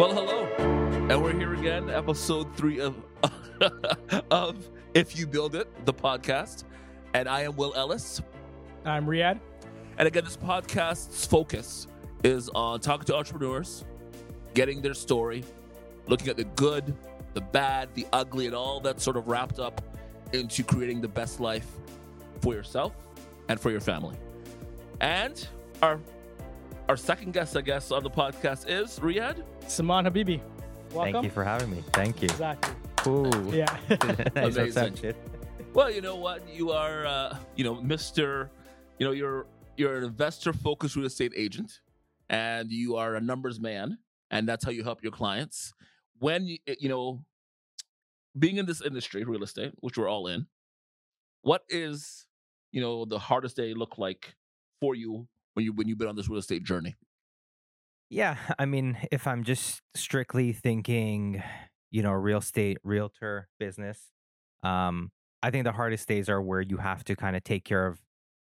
Well, hello, and we're here again, episode three of of If You Build It, the podcast, and I am Will Ellis. I'm Riyadh. And again, this podcast's focus is on talking to entrepreneurs, getting their story, looking at the good, the bad, the ugly, and all that sort of wrapped up into creating the best life for yourself and for your family. And our our second guest, I guess, on the podcast is Riyadh. Saman Habibi. Welcome. Thank you for having me. Thank you. Exactly. Ooh. Yeah. Nice Amazing. Well, you know what? You are, uh, you know, Mister. You know, you're you're an investor-focused real estate agent, and you are a numbers man, and that's how you help your clients. When you, you know, being in this industry, real estate, which we're all in, what is, you know, the hardest day look like for you when you when you've been on this real estate journey? Yeah, I mean, if I'm just strictly thinking, you know, real estate, realtor business, um, I think the hardest days are where you have to kind of take care of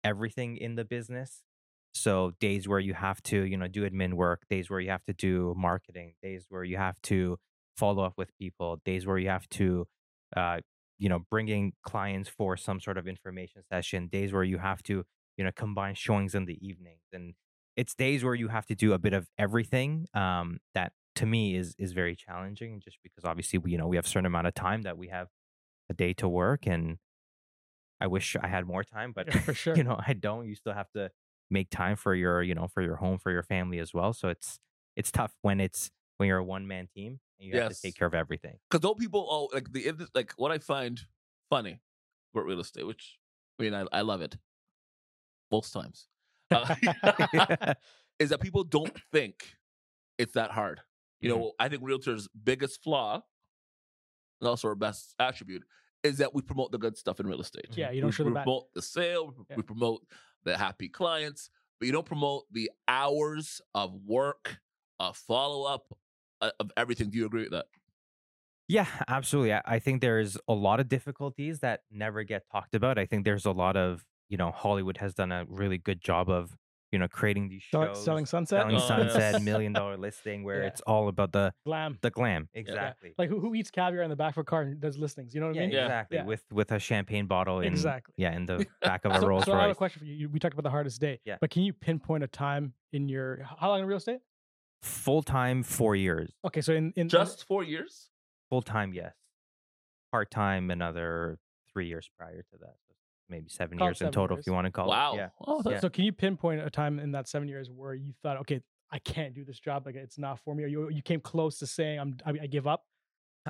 everything in the business. So days where you have to, you know, do admin work, days where you have to do marketing, days where you have to follow up with people, days where you have to, uh, you know, bring in clients for some sort of information session, days where you have to, you know, combine showings in the evenings, and it's days where you have to do a bit of everything. Um, that to me is is very challenging, just because obviously we, you know, we have a certain amount of time that we have a day to work, and I wish I had more time, but Yeah, for sure. you know, I don't. You still have to make time for your, you know, for your home, for your family as well. So it's it's tough when it's when you're a one man team and you have Yes. to take care of everything. Because don't people all like the like what I find funny about real estate, which I mean I, I love it most times, uh, is that people don't think it's that hard. You know, Mhm. I think realtors' biggest flaw, and also our best attribute, is that we promote the good stuff in real estate. Yeah, you don't we show the bad. promote the sale, we, Yeah. we promote the happy clients, but you don't promote the hours of work, of follow up, uh, of everything. Do you agree with that? Yeah, absolutely. I, I think there's a lot of difficulties that never get talked about. I think there's a lot of, you know, Hollywood has done a really good job of, you know, creating these shows, selling sunset. selling Oh, sunset, yes. million dollar listing, where Yeah. it's all about the Glam. the glam. Yeah. Exactly. Like who, who eats caviar in the back of a car and does listings? You know what yeah, I mean? Yeah. exactly. Yeah. With with a champagne bottle in Exactly. yeah in the back of a So, Rolls so I have a question for you. you. We talked about the hardest day. Yeah. But can you pinpoint a time in your how long in real estate? Full time, four years. Okay, so in in Just four years? Full time, yes. Part time, another three years prior to that. So maybe seven Call it years in total, years. if you want to call Wow. it. Yeah. Oh, so, that's so can you pinpoint a time in that seven years where you thought, okay, I can't do this job, like it's not for me, or you you came close to saying I'm I, I give up?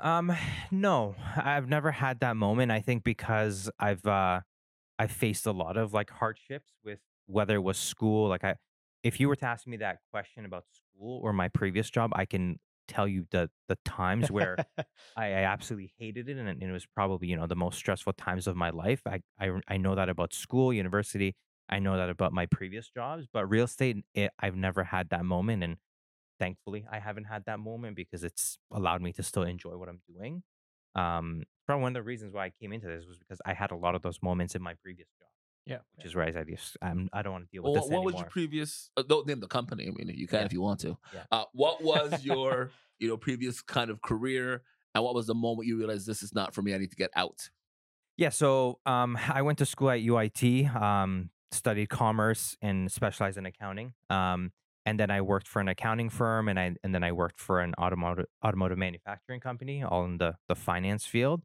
Um, no, I've never had that moment. I think because I've uh, I've faced a lot of like hardships with whether it was school. Like I, if you were to ask me that question about school or my previous job, I can tell you the the times where I, I absolutely hated it, and it, it was probably you know the most stressful times of my life. I, I I know that about school, university. I know that about my previous jobs, but real estate, it, I've never had that moment, and thankfully, I haven't had that moment because it's allowed me to still enjoy what I'm doing. Um, probably one of the reasons why I came into this was because I had a lot of those moments in my previous job, yeah. which is where I said, yes, I'm, I don't want to deal with what, this what was your previous? Uh, don't name the company. I mean, you can Yeah. if you want to. Yeah. Uh, what was your, you know, previous kind of career, and what was the moment you realized this is not for me? I need to get out. Yeah, so um, I went to school at UOIT, um, studied commerce and specialized in accounting. Um, and then I worked for an accounting firm, and I and then I worked for an automotive automotive manufacturing company, all in the the finance field.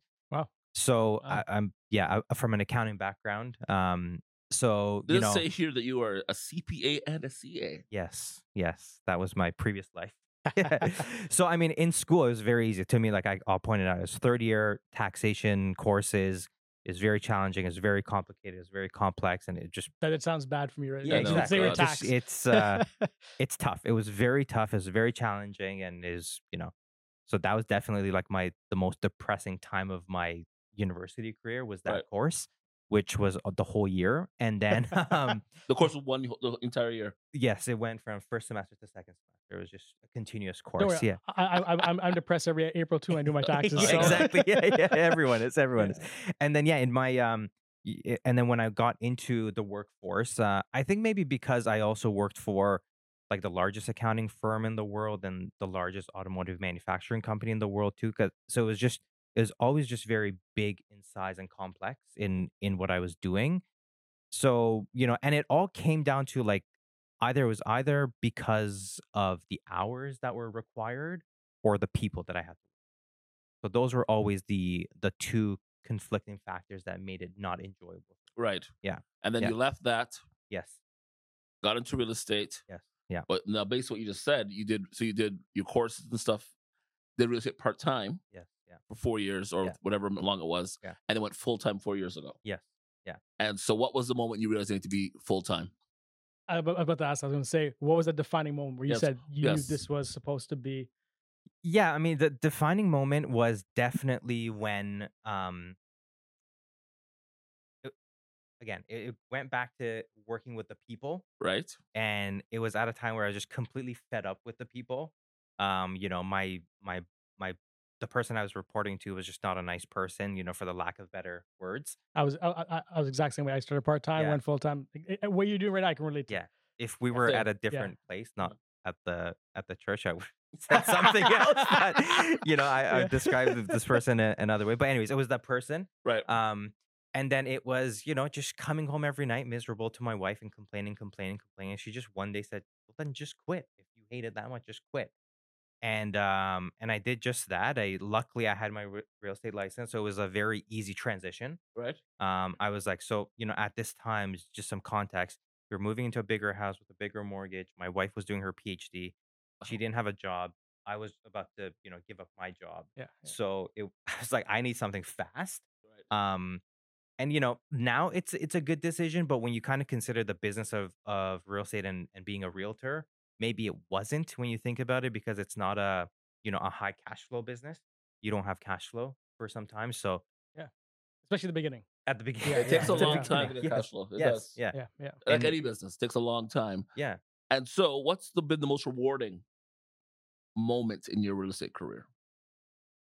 So Wow. I, I'm yeah, I, from an accounting background. Um, so Does you know, say here that you are a CPA and a CA? Yes, yes, that was my previous life. so I mean, in school, it was very easy to me. Like I, I'll point it out, it's third year taxation courses is very challenging. It's very complicated. It's very complex, and it just That it sounds bad for me right Yeah, now. no, Let's say we're uh, just- it's uh, it's tough. It was very tough. It was very challenging, and is you know, so that was definitely like my the most depressing time of my university career was that Right. course, which was uh, the whole year, and then um, The course was one the entire year. yes, it went from first semester to second semester. It was just a continuous course. worry, Yeah. I, I, I'm- I'm depressed every April too. I do my taxes. So- exactly. Yeah, yeah. Everyone is. Everyone is. And then yeah, in my um, and then when I got into the workforce, uh, I think maybe because I also worked for like the largest accounting firm in the world and the largest automotive manufacturing company in the world too. 'cause- so it was just it was always just very big in size and complex in in what I was doing. So you know, and it all came down to like either it was either because of the hours that were required or the people that I had. So those were always the the two conflicting factors that made it not enjoyable. Right. Yeah. And then Yeah. you left that, Yes. got into real estate. Yes. Yeah. But now, based on what you just said, you did so you did your courses and stuff. Did real estate part time Yes. Yeah. for four years or Yeah. whatever long it was, Yeah. and then went full time four years ago. Yes. Yeah. And so, what was the moment you realized you need to be full time? I was about to ask. I was going to say, what was that defining moment where you Yes, said you knew this was supposed to be? Yeah, I mean the defining moment was definitely when um it- again, it, it went back to working with the people Right. and it was at a time where I was just completely fed up with the people. Um, you know, my my my the person I was reporting to was just not a nice person, you know, for the lack of better words. I was I, I, I was exact same way. I started part time, Yeah. went full time. What you're doing right now, I can relate to. Yeah. If we were at a different place, not Mm-hmm. at the at the church, I would said something else. But you know, I, I described this person another way. But anyways, it was that person. Right. Um, and then it was, you know, just coming home every night miserable to my wife and complaining, complaining, complaining. She just one day said, "Well, then just quit. If you hate it that much, just quit." And um, and I did just that. I luckily I had my re- real estate license, so it was a very easy transition. right. Um, I was like, so you know, at this time, just some context. We were moving into a bigger house with a bigger mortgage. My wife was doing her PhD. She Uh-huh. didn't have a job. I was about to, you know, give up my job. Yeah. yeah. So it I was like, I need something fast. Right. Um, and you know, now it's it's a good decision, but when you kind of consider the business of of real estate and, and being a realtor, maybe it wasn't when you think about it because it's not a you know a high cash flow business. You don't have cash flow for some time. So yeah Especially the beginning. at the beginning, Yeah, it takes a yeah. long Yeah. time to get Yes. cash flow. It yes, does. yeah, Yeah. Yeah. Like And- any business, takes a long time. yeah. And so, what's the been the most rewarding moment in your real estate career?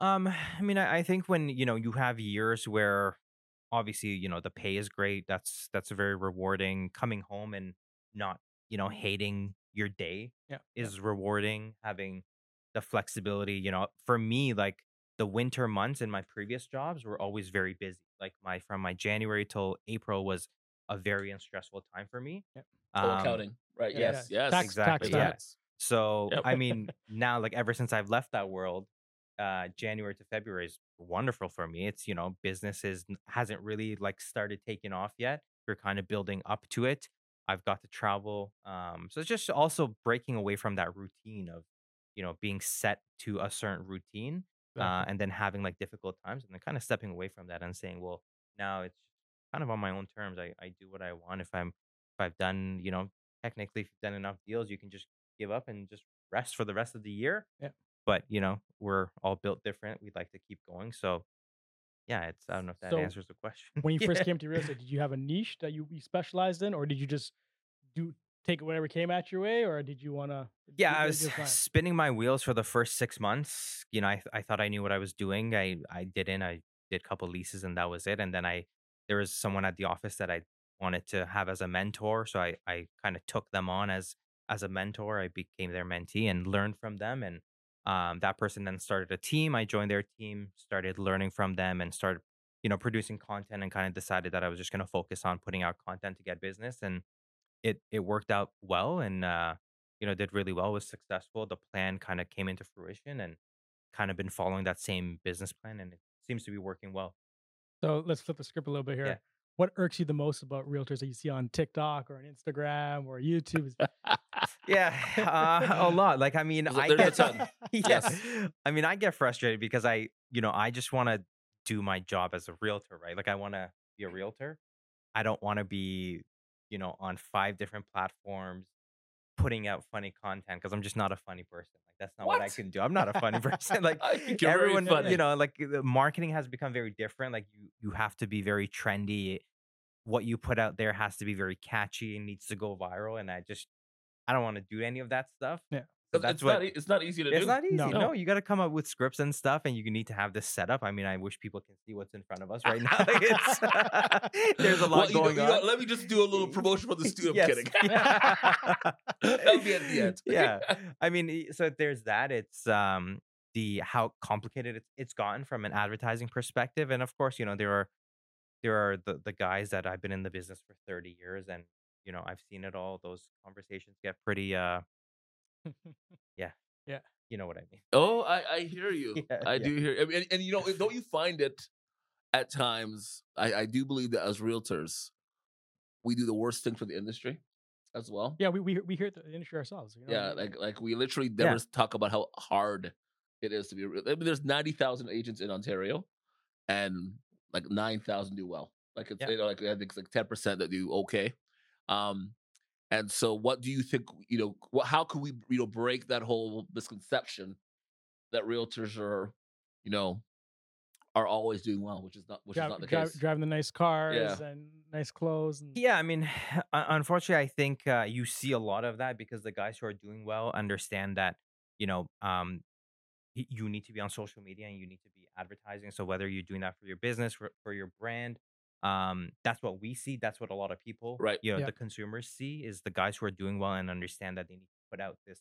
Um, I mean, I, I think when you know you have years where obviously you know the pay is great. That's that's very rewarding. Coming home and not you know hating your day Yeah. is rewarding. Having the flexibility, you know, for me, like the winter months in my previous jobs were always very busy. Like my from my January till April was a very stressful time for me. Yep. Um, accounting. Right. yeah, yes. yeah. Yes. Tax- exactly. tax time. So Yep. I mean, now like ever since I've left that world, uh, January to February is wonderful for me. It's you know business is hasn't really like started taking off yet. We're kind of building up to it. I've got to travel, um, so it's just also breaking away from that routine of you know being set to a certain routine, uh, and then having like difficult times, and then kind of stepping away from that and saying, well, now it's kind of on my own terms. I, I do what I want. If I'm if I've done you know technically if you've done enough deals, you can just give up and just rest for the rest of the year. Yeah. But you know, we're all built different. We'd like to keep going. So yeah, it's I don't know if that So, answers the question. when you first Yeah. came to real estate, did you have a niche that you, you specialized in, or did you just do take whatever came at your way, or did you want to? Yeah, I was spinning my wheels for the first six months. You know, I, I thought I knew what I was doing. I, I didn't. I did a couple leases and that was it. And then I there was someone at the office that I wanted to have as a mentor, so I I kind of took them on as as a mentor. I became their mentee and learned from them. And um, that person then started a team. I joined their team, started learning from them, and started you know producing content. And kind of decided that I was just going to focus on putting out content to get business. And it it worked out well. And uh, you know, did really well, was successful. The plan kind of came into fruition and kind of been following that same business plan and it seems to be working well. So let's flip the script a little bit here. Yeah. What irks you the most about realtors that you see on TikTok or on Instagram or YouTube? Is- Yeah, uh, a lot. Like I mean, There's a- I a get ton. yes. I mean, I get frustrated because I, you know, I just want to do my job as a realtor, right? Like I want to be a realtor. I don't want to be, you know, on five different platforms putting out funny content because I'm just not a funny person. Like that's not what, I can do. I'm not a funny person. Like I think you're very everyone, you know, like the marketing has become very different. Like you, you have to be very trendy. What you put out there has to be very catchy and needs to go viral. And I just, I don't want to do any of that stuff. Yeah. So It's- that's it's what not. e- It's not easy to it's do. It's not easy. No. No, you got to come up with scripts and stuff, and you need to have this set up. I mean, I wish people can see what's in front of us right now. Like, it's, there's a lot Well, you know- going you know, on. let me just do a little promotion for the studio. I'm kidding. That'll be at the end. yeah, I mean, so there's that. It's um the how complicated it's it's gotten from an advertising perspective, and of course, you know there are there are the the guys that I've been in the business for 30 years, and you know I've seen it all. Those conversations get pretty uh you know what I mean. Oh, I, I hear you. Yeah, I yeah. do hear. I mean, and, and you know, don't you find it at times? I, I do believe that as realtors, we do the worst thing for the industry as well. yeah, we we we hear the industry ourselves. You know? Yeah, we- like like we literally Yeah. never talk about how hard it is to be. real- I mean, there's ninety thousand agents in Ontario, and like nine thousand do well. Like it's Yeah. you know, like I think it's like ten percent that do okay. Um, and so, what do you think? You know, what, how can we you know break that whole misconception that realtors are, you know, are always doing well, which is not which Drive- is not the drive- case. driving the nice cars and nice clothes. And, Yeah, I mean, unfortunately, I think uh, you see a lot of that because the guys who are doing well understand that you know um, you need to be on social media and you need to be advertising. So whether you're doing that for your business, for, for your brand, um, that's what we see. That's what a lot of people, Right. You know, Yeah. the consumers see is the guys who are doing well and understand that they need to put out this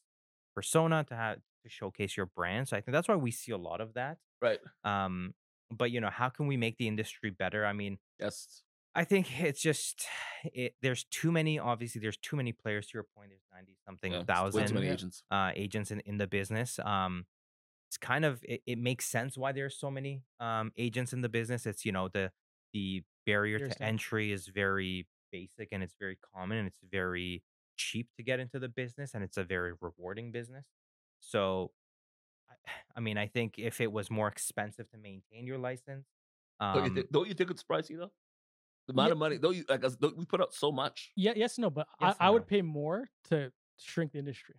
persona to have to showcase your brand. So I think that's why we see a lot of that. Right. Um, but you know, how can we make the industry better? I mean. Yes. I think it's just it, there's too many. Obviously, there's too many players. To your point, there's ninety something Yeah, thousand too many agents. uh, agents in, in the business. Um, it's kind of it, it makes sense why there's so many um, agents in the business. It's you know the the barrier to entry is very basic and it's very common and it's very cheap to get into the business and it's a very rewarding business. So, I, mean, I think if it was more expensive to maintain your license, um, Don't you think? Don't you think it's pricey though? The amount Yeah. of money. Don't you like? us- Don't, we put out so much. yeah, yes, no, but Yes I, I would pay more to shrink the industry.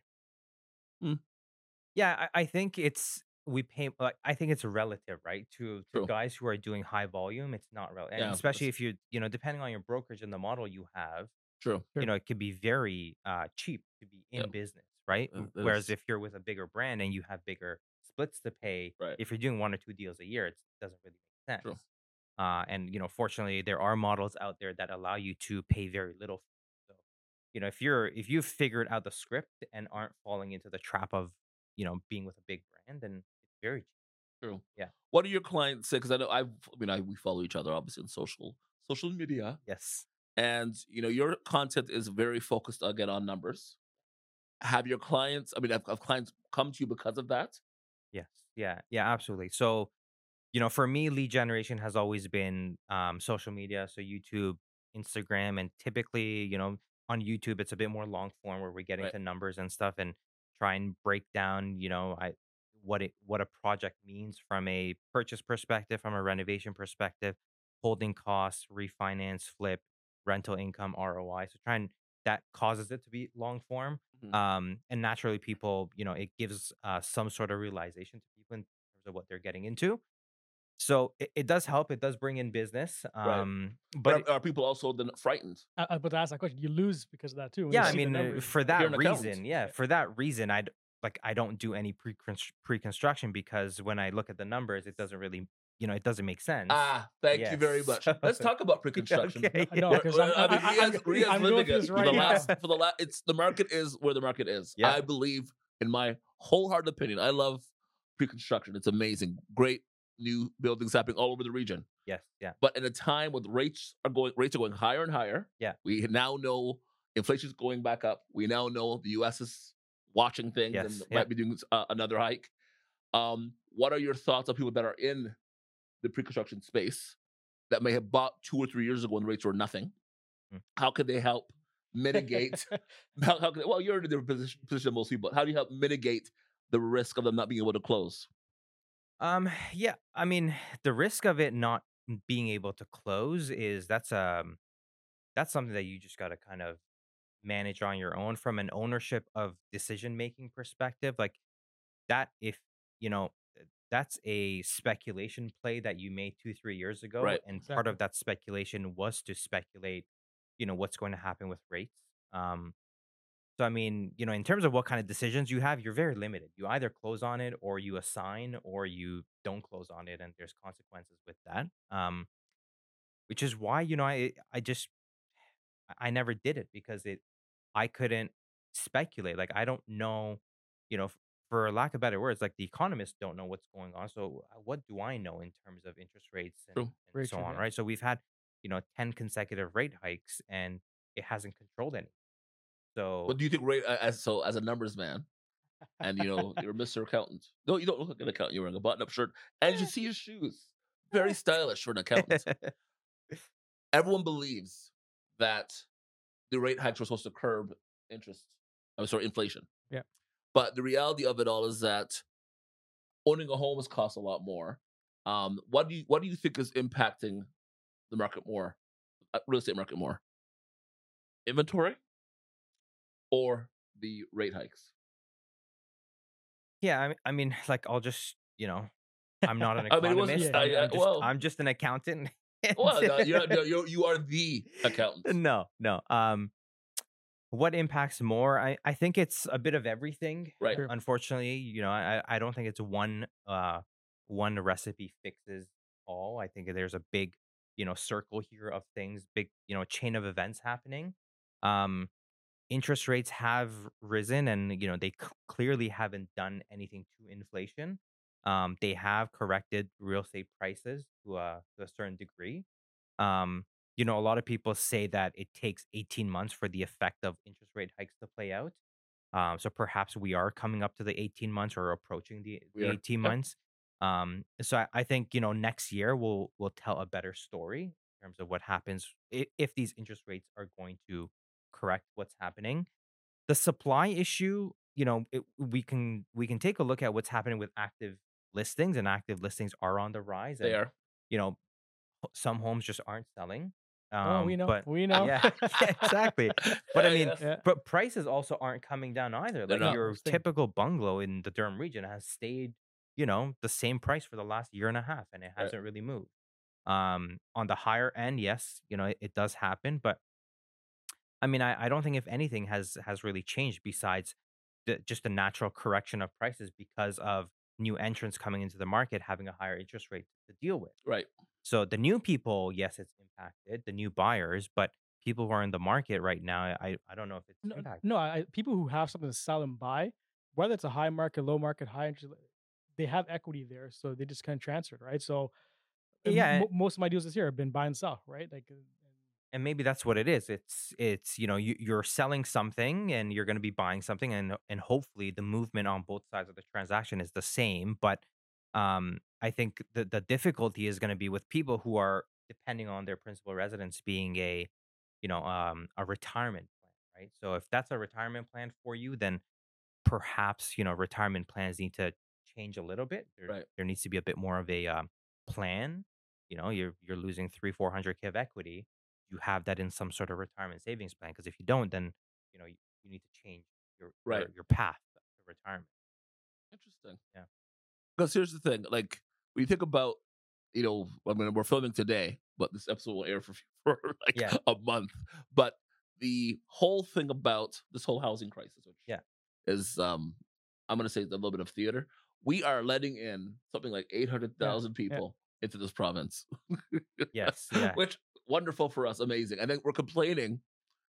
Yeah, I, I think it's we pay like I think it's relative, right? To to True. guys who are doing high volume, it's not relevant. Yeah, especially if you you know, depending on your brokerage and the model you have, True. You know, it could be very uh cheap to be in Yep. business, right? Uh, Whereas if you're with a bigger brand and you have bigger splits to pay, Right. if you're doing one or two deals a year, it doesn't really make sense. True. Uh, and you know, fortunately, there are models out there that allow you to pay very little. So, you know, if you're if you've figured out the script and aren't falling into the trap of you know being with a big brand, then it's very cheap. True. Yeah. What do your clients say? Because I know I've, I mean, I we follow each other obviously on social social media, Yes. and you know your content is very focused again on numbers. Have your clients? I mean, have, have clients come to you because of that? Yes. Yeah. Yeah. Absolutely. So, you know, for me, lead generation has always been um, social media, so YouTube, Instagram, and typically, you know, on YouTube, it's a bit more long form where we're getting Right. to numbers and stuff and try and break down, you know, I what it what a project means from a purchase perspective, from a renovation perspective, holding costs, refinance, flip, rental income, ROI. So try and that causes it to be long form Mhm. um and naturally people you know it gives uh some sort of realization to people in terms of what they're getting into so it, it does help it does bring in business Right. um But, but it- are, are people also then frightened? I, I, but to ask that question, you lose because of that too. yeah i mean uh, for that an accountant. reason yeah Yeah. for that reason i'd like i don't do any pre pre-construction because when i look at the numbers it doesn't really you know it doesn't make sense Ah, thank you very Yes. much. Let's talk about pre-construction. Okay, No, yeah. 'cause Well, I'm- I mean, I- he I'm- has- I'm living through it this for right the now. last for the last. It's the market is where the market is. Yeah. I believe, in my wholehearted opinion, I love pre-construction. It's amazing, great new buildings happening all over the region. yes yeah But in a time when the rates are going, rates are going higher and higher. Yeah. we now know inflation is going back up. We now know the U.S. is watching things Yes, and yeah. might be doing uh, another hike. Um, what are your thoughts on people that are in the pre-construction space that may have bought two or three years ago when rates were nothing? Hmm. How could they help mitigate? how, how they, well, you're in a different position, position than most people. But how do you help mitigate the risk of them not being able to close? Um, yeah, I mean, the risk of it not being able to close is that's um that's something that you just got to kind of manage on your own from an ownership of decision making perspective. Like that, if you know, uh, that's a speculation play that you made two, three years ago, Right. and part of that speculation was to speculate, you know, what's going to happen with rates. Um, So I mean, you know, in terms of what kind of decisions you have, you're very limited. You either close on it or you assign or you don't close on it and there's consequences with that. Um which is why, you know, I I just I never did it because it I couldn't speculate. Like I don't know, you know, for lack of better words, like the economists don't know what's going on. So uh, what do I know in terms of interest rates and, and so on, yeah. right? So we've had, you know, 10 consecutive rate hikes and it hasn't controlled any. So What do you think? Rate uh, as so as a numbers man, and you know you're Mr. Accountant. No, you don't look like an accountant. You're wearing a button-up shirt, and you see your shoes. Very stylish for an accountant. Everyone believes that the rate hikes were supposed to curb interest. I'm sorry, inflation. Yeah. But the reality of it all is that owning a home has cost a lot more. Um, what do you what do you think is impacting the market more, uh, real estate market more? Inventory or the rate hikes? yeah, I mean, I mean, like I'll just, you know, I'm not an I mean, economist. I'm, I'm just, well- I'm just an accountant. Well, no, you're, no, you're, you are the accountant. no, no. Um, what impacts more? I, I think it's a bit of everything. Right. Unfortunately, you know, I, I don't think it's one uh one recipe fixes all. I think there's a big, you know, circle here of things, big, you know, chain of events happening. Um, interest rates have risen, and you know they c- clearly haven't done anything to inflation. Um, they have corrected real estate prices to a to a certain degree. Um, you know, a lot of people say that it takes 18 months for the effect of interest rate hikes to play out. Um, so perhaps we are coming up to the 18 months or approaching the, the 18 months. Um, so I, I think you know next year we'll we'll tell a better story in terms of what happens if, if these interest rates are going to correct what's happening. The supply issue, you know, it, we can we can take a look at what's happening with active listings, and active listings are on the rise. They are. you know, some homes just aren't selling. Um, oh, we know. But we know. yeah, yeah, exactly. But I mean, yeah. But prices also aren't coming down either. They're Like your That's the thing. typical bungalow in the Durham region has stayed, you know, the same price for the last year and a half, and it hasn't really moved. Um, on the higher end, yes, you know, it, it does happen, but I mean, I, I don't think if anything has has really changed besides the, just the natural correction of prices because of new entrants coming into the market having a higher interest rate to deal with. Right. So the new people, yes, it's impacted the new buyers, but people who are in the market right now, I I don't know if it's No, impacted. no I, people who have something to sell and buy, whether it's a high market, low market, high interest, they have equity there, so they just kind of transferred, right? So, Yeah, mo- most of my deals this year have been buy and sell, right? Like, uh, and- maybe that's what it is. It's it's you know you, you're selling something and you're going to be buying something, and and hopefully the movement on both sides of the transaction is the same. But um, I think the the difficulty is going to be with people who are depending on their principal residence being a you know um a retirement plan, right? So if that's a retirement plan for you, then perhaps you know retirement plans need to change a little bit. There, Right. there needs to be a bit more of a um, plan. You know, you're you're losing three four hundred k of equity. You have that in some sort of retirement savings plan because if you don't, then you know you, you need to change your Right. your, your path to retirement. Interesting. Yeah. Because here's the thing: like when you think about, you know, I mean, we're filming today, but this episode will air for for like Yeah. a month. But the whole thing about this whole housing crisis, which Yeah. is um, I'm gonna say a little bit of theater. We are letting in something like eight hundred thousand people into this province. Yes, yeah. Which wonderful for us, amazing. And then we're complaining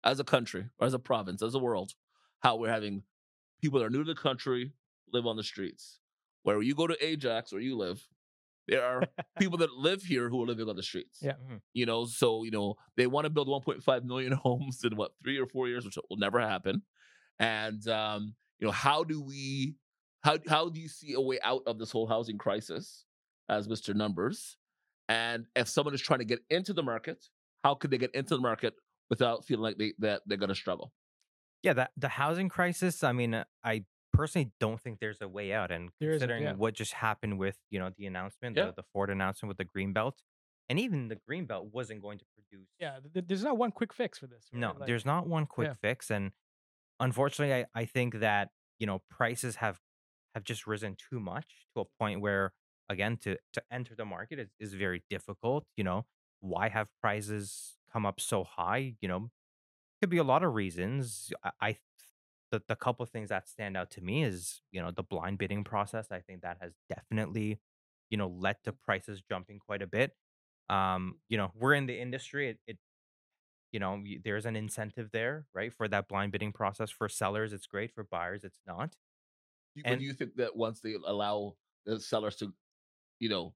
as a country or as a province, as a world, how we're having people that are new to the country live on the streets. Where you go to Ajax where you live, there are people that live here who are living on the streets. Yeah. Mhm. You know, so you know, they want to build 1.5 million homes in what three or four years, which will never happen. And um, you know, how do we how how do you see a way out of this whole housing crisis as Mr. Numbers? And if someone is trying to get into the market, how could they get into the market without feeling like they that they're gonna struggle? Yeah, that the housing crisis. I mean, uh, I personally don't think there's a way out. And There considering yeah. what just happened with you know the announcement, Yeah. the, the Ford announcement with the green belt, and even the green belt wasn't going to produce. yeah, th- th- there's not one quick fix for this. No. Like, there's not one quick yeah. fix, and unfortunately, I, I think that you know prices have have just risen too much to a point where again to to enter the market is, is very difficult. You know, why have prices come up so high? You know, could be a lot of reasons. I, I the, the couple of things that stand out to me is you know the blind bidding process i think that has definitely you know led to prices jumping quite a bit um you know we're in the industry it, it you know there's an incentive there right for that blind bidding process for sellers it's great for buyers it's not You, And- do you think that once they allow the sellers to, you know,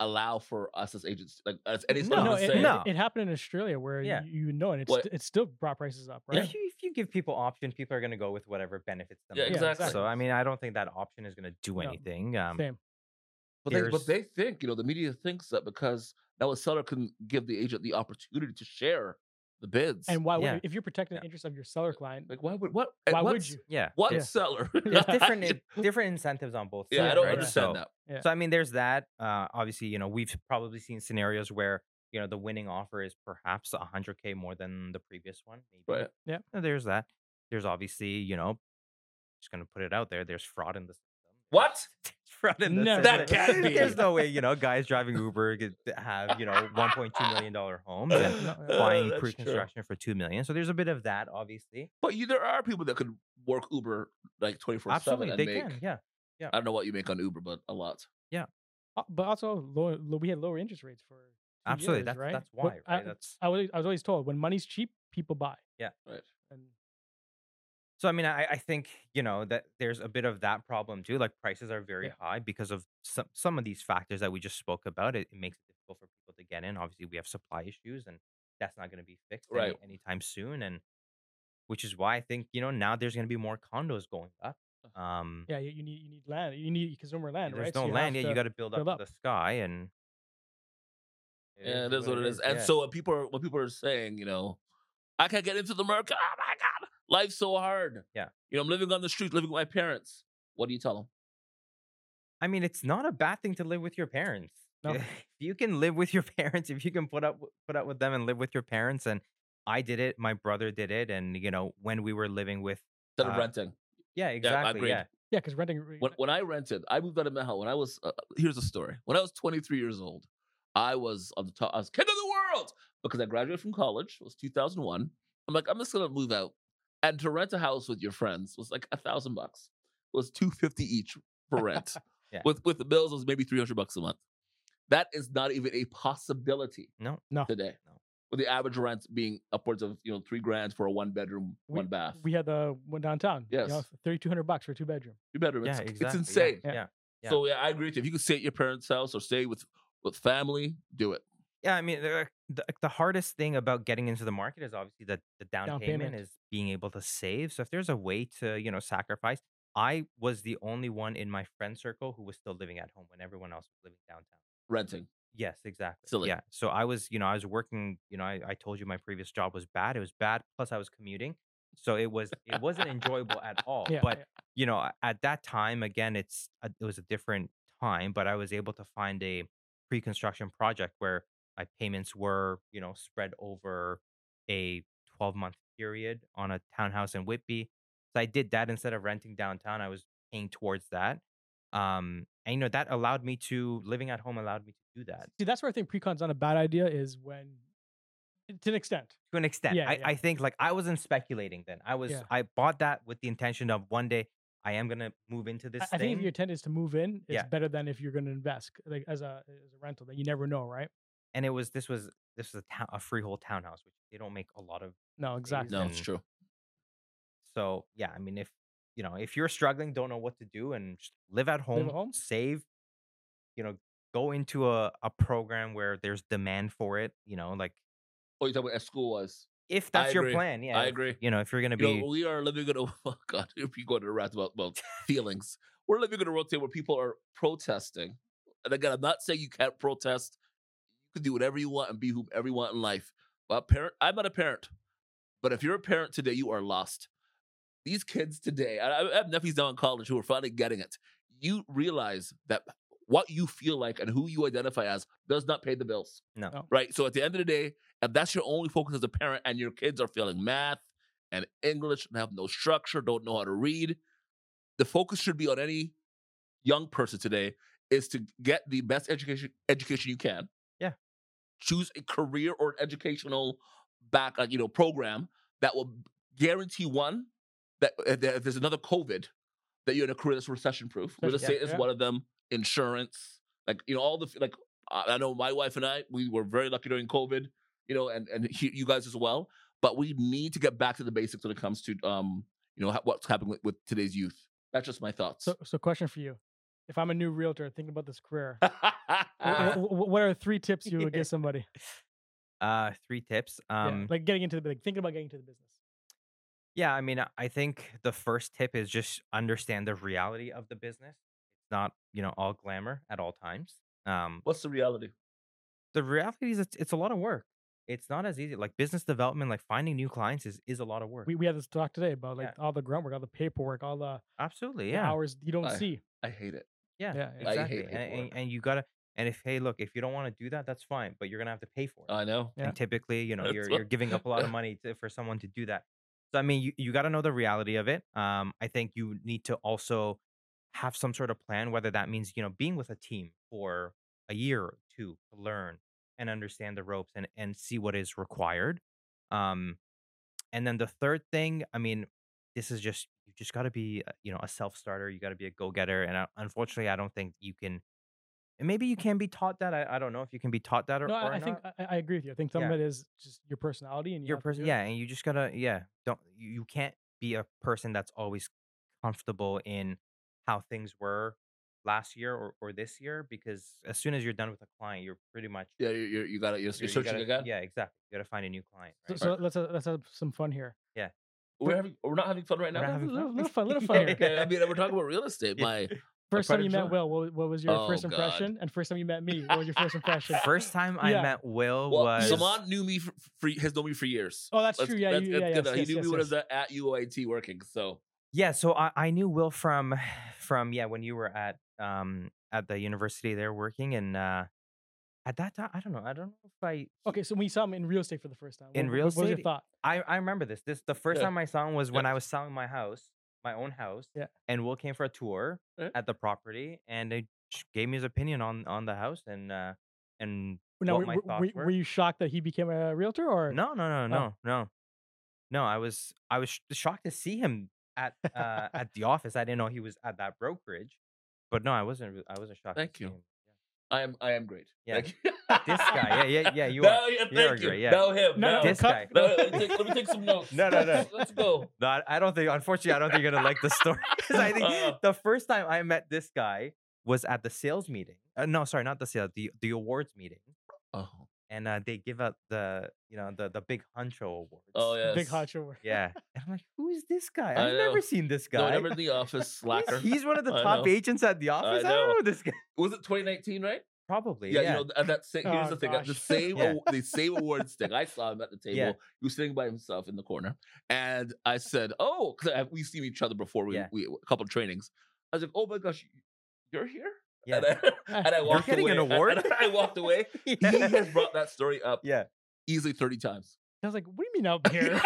allow for us as agents, like as any No, no, it, no. it happened in Australia where Yeah. you, you know, and it's What- st- it still brought prices up, right? if, you, if you give people option people are going to go with whatever benefits them Yeah, most. exactly. so i mean i don't think that option is going to do No, anything um Same. But they, but they think, you know, the media thinks that because now a seller can give the agent the opportunity to share the bids. And why would Yeah. if you're protecting the interest of your seller client, like, why would what? and why would what's- you? yeah What Yeah. seller? there's different in- different incentives on both sides yeah, I don't right? understand So- that. Yeah. So I mean, there's that. Uh, obviously, you know, we've probably seen scenarios where you know the winning offer is perhaps 100k more than the previous one. Maybe. Right. Yeah. There's that. There's obviously, you know, just gonna put it out there. There's fraud in the system. What? There's fraud in the Never. That can't be. There's no way, you know, guys driving Uber could have you know 1.2 million dollar homes and No, Uh, buying that's pre-construction for two million. So there's a bit of that, obviously. But you, there are people that could work Uber like twenty four seven Absolutely, and they make. can. Yeah. Yeah. I don't know what you make on Uber, but a lot. Uh, but also low, low, we had lower interest rates for two Absolutely, years, that's- right? that's why, right? I, That's- I was I was always told when money's cheap, people buy. Yeah. Right. So I mean, I, I think you know that there's a bit of that problem too. Like prices are very Yeah. high because of some some of these factors that we just spoke about. It, it makes it difficult for people to get in. Obviously, we have supply issues, and that's not going to be fixed any- Right. anytime soon. And which is why I think you know now there's going to be more condos going up. Um, yeah, you, you need you need land. You need because no more land, there's right? no So you land yet. You got to build up build to up. the sky, and Yeah, it is what it is. And yeah. so when people are when people are saying, you know, I can't get into the market. Oh my god, life's so hard. Yeah. You know, I'm living on the street, living with my parents. What do you tell them? I mean, it's not a bad thing to live with your parents. No. If you can live with your parents, if you can put up put up with them and live with your parents, and I did it, my brother did it, and you know when we were living with, Instead of Uh, renting. yeah, exactly, yeah, Yeah, because renting. When, when I rented, I moved out of Mexico. When I was, uh, here's a story. When I was 23 years old, I was on the top, I was king of the world because I graduated from college. It was 2001. I'm like, I'm just gonna move out, and to rent a house with your friends was like a thousand bucks. It was 250 each for rent. Yeah. With with the bills, it was maybe 300 bucks a month. That is not even a possibility no, No. today. No. With the average rent being upwards of you know three grand for a one bedroom, we, one bath, We had the one downtown. Yes. You know, thirty two hundred bucks for a two bedroom. two bedroom. yeah, It's, exactly, it's yeah, insane. Yeah, Yeah. yeah. So yeah, I agree with you. If you could stay at your parents' house or stay with with family, do it. Yeah, I mean, the, the hardest thing about getting into the market is obviously that the down, Down payment, payment. is being able to save. So if there's a way to, you know, sacrifice, I was the only one in my friend circle who was still living at home when everyone else was living downtown. Renting. Yes, exactly. Silly. Yeah. So I was, you know, I was working, you know, I, I told you my previous job was bad. It was bad. Plus I was commuting. So it was, it wasn't enjoyable at all. Yeah, but yeah. you know, at that time, again, it's a, it was a different time, but I was able to find a pre-construction project where my payments were, you know, spread over a 12 month period on a townhouse in Whitby. So I did that instead of renting downtown. I was paying towards that. Um, and you know, that allowed me to living at home allowed me to do that See, that's where I think precon's not a bad idea. Is when, to an extent. to an extent. Yeah, I, yeah. I think like I wasn't speculating then. I was Yeah. I bought that with the intention of one day I am gonna move into this I, I think if your intent is to move in, it's better than if you're going to invest like as a as a rental that you never know, right? And it was this was this was a, town, a freehold townhouse, which they don't make a lot of. No, exactly. No, it's true. So yeah, I mean, if you know, if you're struggling, don't know what to do, and just live at home, home. save. You know, go into a a program where there's demand for it. You know, like Oh, you talking about as school was? if that's your plan, yeah. I if- agree. You know, if you're gonna You be know, we are living in a oh God. If you go to rant about well feelings, we're living in a world today where people are protesting. And again, I'm not saying you can't protest. You can do whatever you want and be whoever you want in life. But parent, I'm not a parent. But if you're a parent today, you are lost. These kids today, I I have nephews down in college who are finally getting it. You realize that what you feel like and who you identify as does not pay the bills. no. No. Right. So at the end of the day, if that's your only focus as a parent and your kids are failing math and English and have no structure, don't know how to read, the focus should be on any young person today is to get the best education education you can. Yeah. Choose a career or an educational back uh, you know program that will guarantee one that if there's another COVID, that you're in a career that's recession proof. Real estate is yeah. one of them. Insurance, like you know, all the like I I know my wife and I, we were very lucky during COVID. You know, and and he, you guys as well. But we need to get back to the basics when it comes to um, you know, what's happening with, with today's youth. That's just my thoughts. So, so question for you: If I'm a new realtor thinking about this career, Ah. wh- wh- wh- what are three tips you would give somebody? Uh, three tips. Yeah, Um, like getting into the like thinking about getting into the business. Yeah, I mean, I think the first tip is just understand the reality of the business. It's not, you know, all glamour at all times. Um, what's the reality? the reality is it's, it's a lot of work. It's not as easy. Like business development, like finding new clients is is a lot of work. We, we had this talk today about like Yeah. all the grunt work, all the paperwork, all the, Absolutely, the yeah, hours you don't I- see. I hate it. Yeah, yeah, yeah. Exactly. and, and, and you gotta, and if hey, look, if you don't want to do that, that's fine, but you're gonna have to pay for it. I know. Yeah. And typically, you know, you're you're giving up a lot of money to, for someone to do that. So I mean, you, you got to know the reality of it. Um, I think you need to also have some sort of plan, whether that means you know being with a team for a year or two to learn and understand the ropes and and see what is required. Um, and then the third thing, I mean, this is just you just got to be uh, you know a self starter. You got to be a go getter. And I, unfortunately, I don't think you can. And maybe you can be taught that. I, I don't know if you can be taught that or, No, or I, I think I, I agree with you. I think some Yeah. of it is just your personality and you your have person yeah and you just gotta yeah don't you, you can't be a person that's always comfortable in how things were last year or, or this year because as soon as you're done with a client you're pretty much Yeah, you you you got to you're, you're- you're you searching gotta- again. yeah exactly you gotta find a new client So, right? let's uh, let's have some fun here. We're having we're not having fun right We're now. not having Little, fun. little fun, little fun okay, I mean we're talking about real estate. My First time you met Will, what, what was your Oh, first God. impression? And first time you met me, what was your first impression? first time i Yeah. met will well, was Saman knew me for, for has known me for years. Oh, that's Let's- true. Yeah, let's- you, yeah, let's yes, yes, he knew yes, me when I was at, at UOIT working. So Yeah, so I, I knew Will from from yeah when you were at um at the university there working and uh at that time I don't know I don't know if I Okay, so when you saw him in real estate for the first time, In what, real what was your thought? I, I remember this. This the first Yeah. time I saw him was when I was selling my house, my own house. Yeah. And Will came for a tour Yeah. at the property and he sh- gave me his opinion on on the house and uh and Now, what were, my thoughts were, were. were you shocked that he became a realtor, or no, no, no, Oh. no, no. No, I was I was sh- shocked to see him at uh at the office. I didn't know he was at that brokerage. But no, I wasn't I wasn't shocked. Thank you. Him. I am I am great. Yeah. Thank you. This guy, yeah, yeah, yeah, you no, are. Yeah, You are thank you. great, yeah. No, him. No, No, no, This cut- guy. No, let, me take, let me take some notes. No, no, no. Let's go. No, I, I don't think. Unfortunately, I don't think you're gonna like the story. 'Cause I think Uh-uh. the first time I met this guy was at the sales meeting. Uh, no, sorry, not the sales, the the awards meeting, Oh, and uh, they give out the you know the the big honcho awards. oh yeah, big hot show? yeah. And I'm like, who is this guy? I I've never seen this No, guy. never in the office, slacker. He's one of the top agents at the office. I, know. don't know this guy. Was it 2019, right? Probably. Yeah, Yeah. you know, and that same, here's Oh, the thing: at the same Yeah. the same awards thing. I saw him at the table. Yeah. He was sitting by himself in the corner, and I said, "Oh, because we've seen each other before. We, Yeah. we a couple of trainings." I was like, "Oh my gosh, you're here!" Yeah. And I, and I You're walked getting away. an and- award? and I walked away. yeah. He has brought that story up yeah. easily 30 times. I was like, what do you mean up here?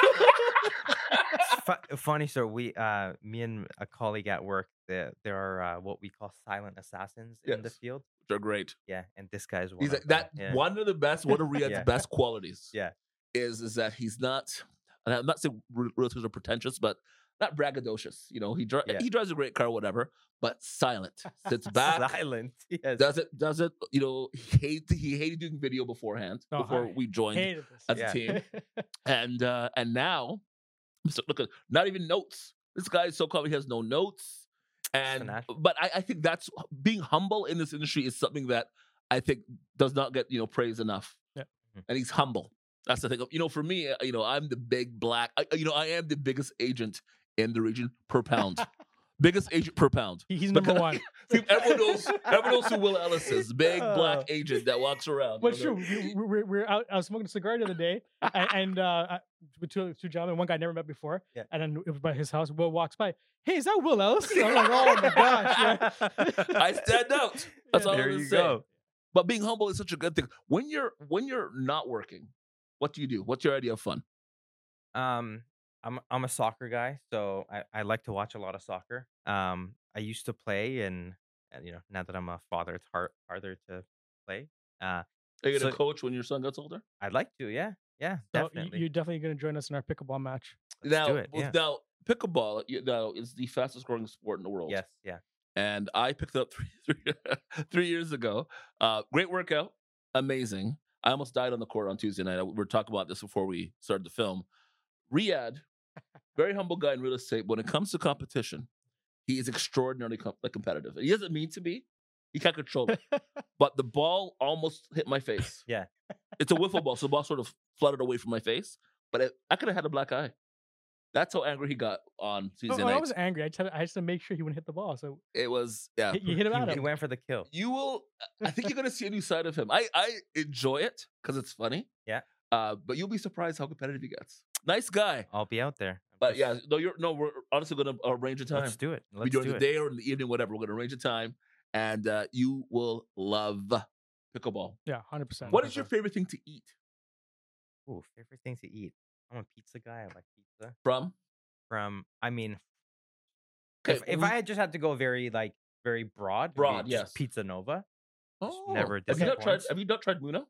Fu- funny story. We, uh, me and a colleague at work, there, there are uh, what we call silent assassins in the field. They're great. Yeah, and this guy's one. He's of that yeah. one of the best, one of Riyadh's Yeah. best qualities. Yeah. Is is that he's not and I'm not saying re- realtors are pretentious, but not braggadocious. You know, he dri- Yeah. he drives a great car, whatever, but silent. Sits back, silent. Yes. does it, does it, you know, he hate he hated doing video beforehand Oh, before I we joined Hated as Yeah. a team. And uh and now so look at not even notes. This guy is so calm, he has no notes. And but I, I think that's being humble in this industry is something that I think does not get you know praised enough. Yeah. Mhm. And he's humble. That's the thing. You know, for me, uh, you know, I'm the big black. I, you know, I am the biggest agent in the region per pound. biggest agent per pound. He's number Because- one. See, everyone knows. Everyone knows who Will Ellis is. Big black Oh. agent that walks around. But you true, know, we, we, we're, we're out. I was smoking a cigar the other day, and, and uh, with two, two gentlemen, one guy I never met before, Yeah. and then it was by his house. Will walks by. Hey, is that Will Ellis? I'm like, oh my gosh! yeah." I stand out. That's all I'm there gonna you say. go. But being humble is such a good thing. When you're when you're not working, what do you do? What's your idea of fun? Um, I'm I'm a soccer guy, so I, I like to watch a lot of soccer. Um, I used to play, and, and you know, now that I'm a father, it's hard harder to play. Uh, Are you gonna So- coach when your son gets older? I'd like to, yeah, yeah, So you- definitely. you're definitely going to join us in our pickleball match. Let's now, do it. Yeah. now pickleball you know, is the fastest growing sport in the world. Yes, yeah. and I picked it up three, three, three years ago. Uh, great workout, amazing. I almost died on the court on Tuesday night. We were talking about this before we started the film. Riyadh, very humble guy in real estate. When it comes to competition, he is extraordinarily com- like, competitive. He doesn't mean to be. He can't control it. but the ball almost hit my face. Yeah. It's a wiffle ball, so the ball sort of fluttered away from my face. But it, I could have had a black eye. That's how angry he got on Tuesday oh, I night. was angry. I just, had to, I just had to make sure he wouldn't hit the ball. So it was yeah. you hit him He, out. he went for the kill. you will i think you're gonna see a new side of him i i enjoy it because it's funny Yeah. Uh but you'll be surprised how competitive he gets nice guy I'll be out there. I'm but just- yeah no you're no we're honestly gonna arrange a time let's do it. Be Let's during do the it. day or in the evening whatever we're gonna arrange a time and uh you will love pickleball Yeah, hundred percent. what is your favorite thing to eat Ooh, favorite thing to eat. I'm a pizza guy. I like pizza. from From, I mean, okay if, if we- I had just had to go very like very broad, Broad, just yes. Pizza Nova. oh, never have you not tried have you not tried muna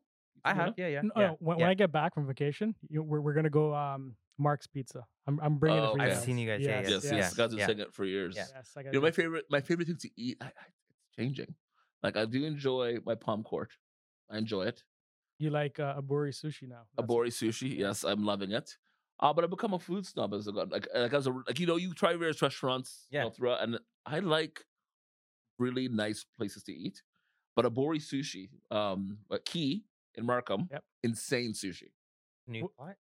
I have, yeah, yeah, No, yeah. no, when, yeah. when I get back from vacation, you, we're, we're gonna go um Mark's Pizza. I'm I'm bringing Oh, it for you I've seen you guys, yeah, yes yeah, yes, yeah, yes. guys have yeah. been saying it for years Yeah. Yes, I got you know my favorite my favorite thing to eat I, I, it's changing like i do enjoy my palm court i enjoy it You like uh, Aburi sushi now? That's- Aburi sushi. Yes, I'm loving it. Uh, but I've become a food snob as a like like as a like you know you try various restaurants Yeah. all throughout, and I like really nice places to eat. But Aburi sushi, um, at Key in Markham, Yep. insane sushi. New, what?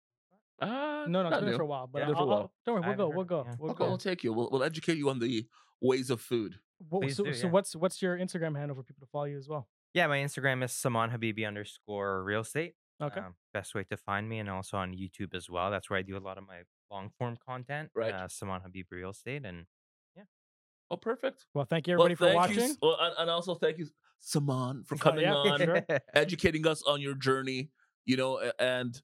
Uh, No, no, it's not been new. for a while. But Yeah, I'll, for a I'll- don't worry, we'll go, we'll go, yeah. we'll Okay, go. we'll take you. We'll, we'll educate you on the ways of food. What- so, do, so yeah. what's what's your Instagram handle for people to follow you as well? Yeah, my Instagram is Saman Habibi underscore real estate. Okay. Um, best way to find me, and also on YouTube as well. That's where I do a lot of my long form content. Right. Uh, Saman Habibi real estate, and yeah. Oh, perfect. well, thank you everybody for thank you watching. s- well, and, and also thank you, Saman, for coming yeah, on. sure. educating us on your journey, you know, and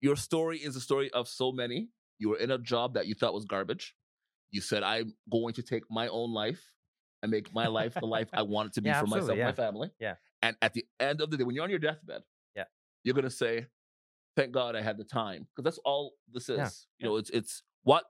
your story is a story of so many. You were in a job that you thought was garbage. You said, I'm going to take my own life and make my life the life I want it to be Yeah, for myself and my family. Yeah. And at the end of the day, when you're on your deathbed, Yeah. you're gonna say, Thank God I had the time. Because that's all this is. Yeah, You know, it's it's what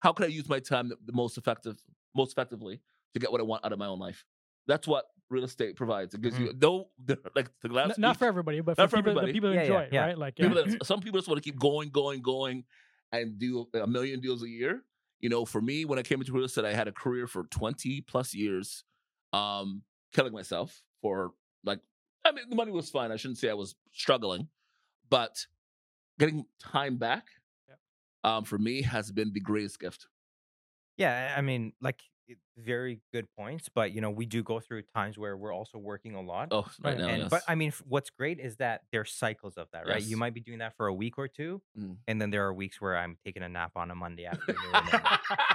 how can I use my time the, the most effective most effectively to get what I want out of my own life? That's what real estate provides. It gives you no like the N- not week- for everybody, but for for people, the everybody. people who Yeah, yeah, enjoy it, yeah. right? Like, yeah. people that, some people just want to keep going, going, going, and do a million deals a year. You know, for me, when I came into real estate, I had a career for 20 plus years, um, killing myself for like, I mean, the money was fine. I shouldn't say I was struggling, but getting time back, Yep. um, for me has been the greatest gift. yeah, I I mean, like it- very good points. But you know, we do go through times where we're also working a lot. Oh, right now, and yes. but I mean, f- what's great is that there's cycles of that, right? Yes. You might be doing that for a week or two, Mm. and then there are weeks where I'm taking a nap on a Monday afternoon, and,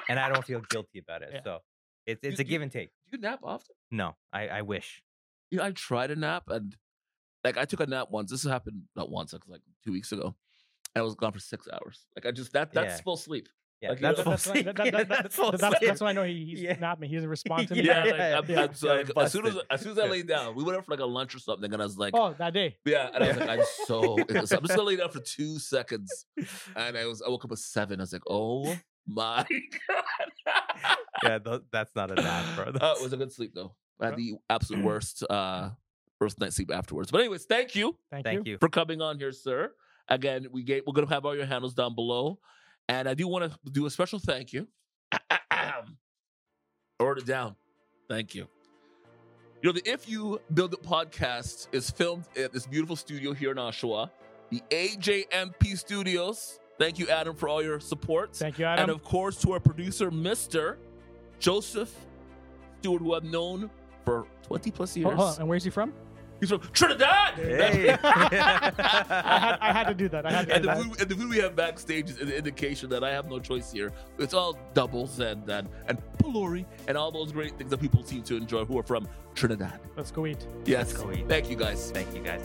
and I don't feel guilty about it. Yeah. So it's it's You- a give and take. Do you nap often? No, I I wish. you know, I tried a nap and like I took a nap once. This happened not once, like, like two weeks ago. And I was gone for six hours. Like I just that that's Yeah. full sleep. Yeah, Like, you that's full that's, why, sleep. that, that, Yeah, that, that, that's full that's, that's, sleep. why I know he, he's Yeah. not me. He doesn't respond to me. Yeah, Yeah, like, yeah, I'm, yeah. I'm so, like, as soon as as soon as I laid down, we went out for like a lunch or something, and I was like, Oh, that day. yeah, and I was like, I'm so, I'm just gonna lay down for two seconds, and I was, I woke up at seven. I was like, oh my god, yeah, th- that's not a nap, bro. Uh, it was a good sleep though. I had the absolute worst, uh, worst night sleep afterwards. But anyways, thank you. Thank, Thank you. you. for coming on here, sir. Again, we get we're gonna have all your handles down below, and I do want to do a special thank you. Wrote it down. Thank you. You know, the If You Build It podcast is filmed at this beautiful studio here in Oshawa, the AJMP Studios. Thank you, Adam, for all your support. Thank you, Adam. and of course, to our producer, Mr. Joseph Stewart, who I've known for 20 plus years. Hold. And where's he from? He's from Trinidad. Hey. I had, I had to do that. I had to and do the, that. food, and the food we have backstage is an indication that I have no choice here. It's all doubles and and, and pholourie and all those great things that people seem to enjoy who are from Trinidad. Let's go eat. Yes. go eat. Thank you guys. Thank you guys.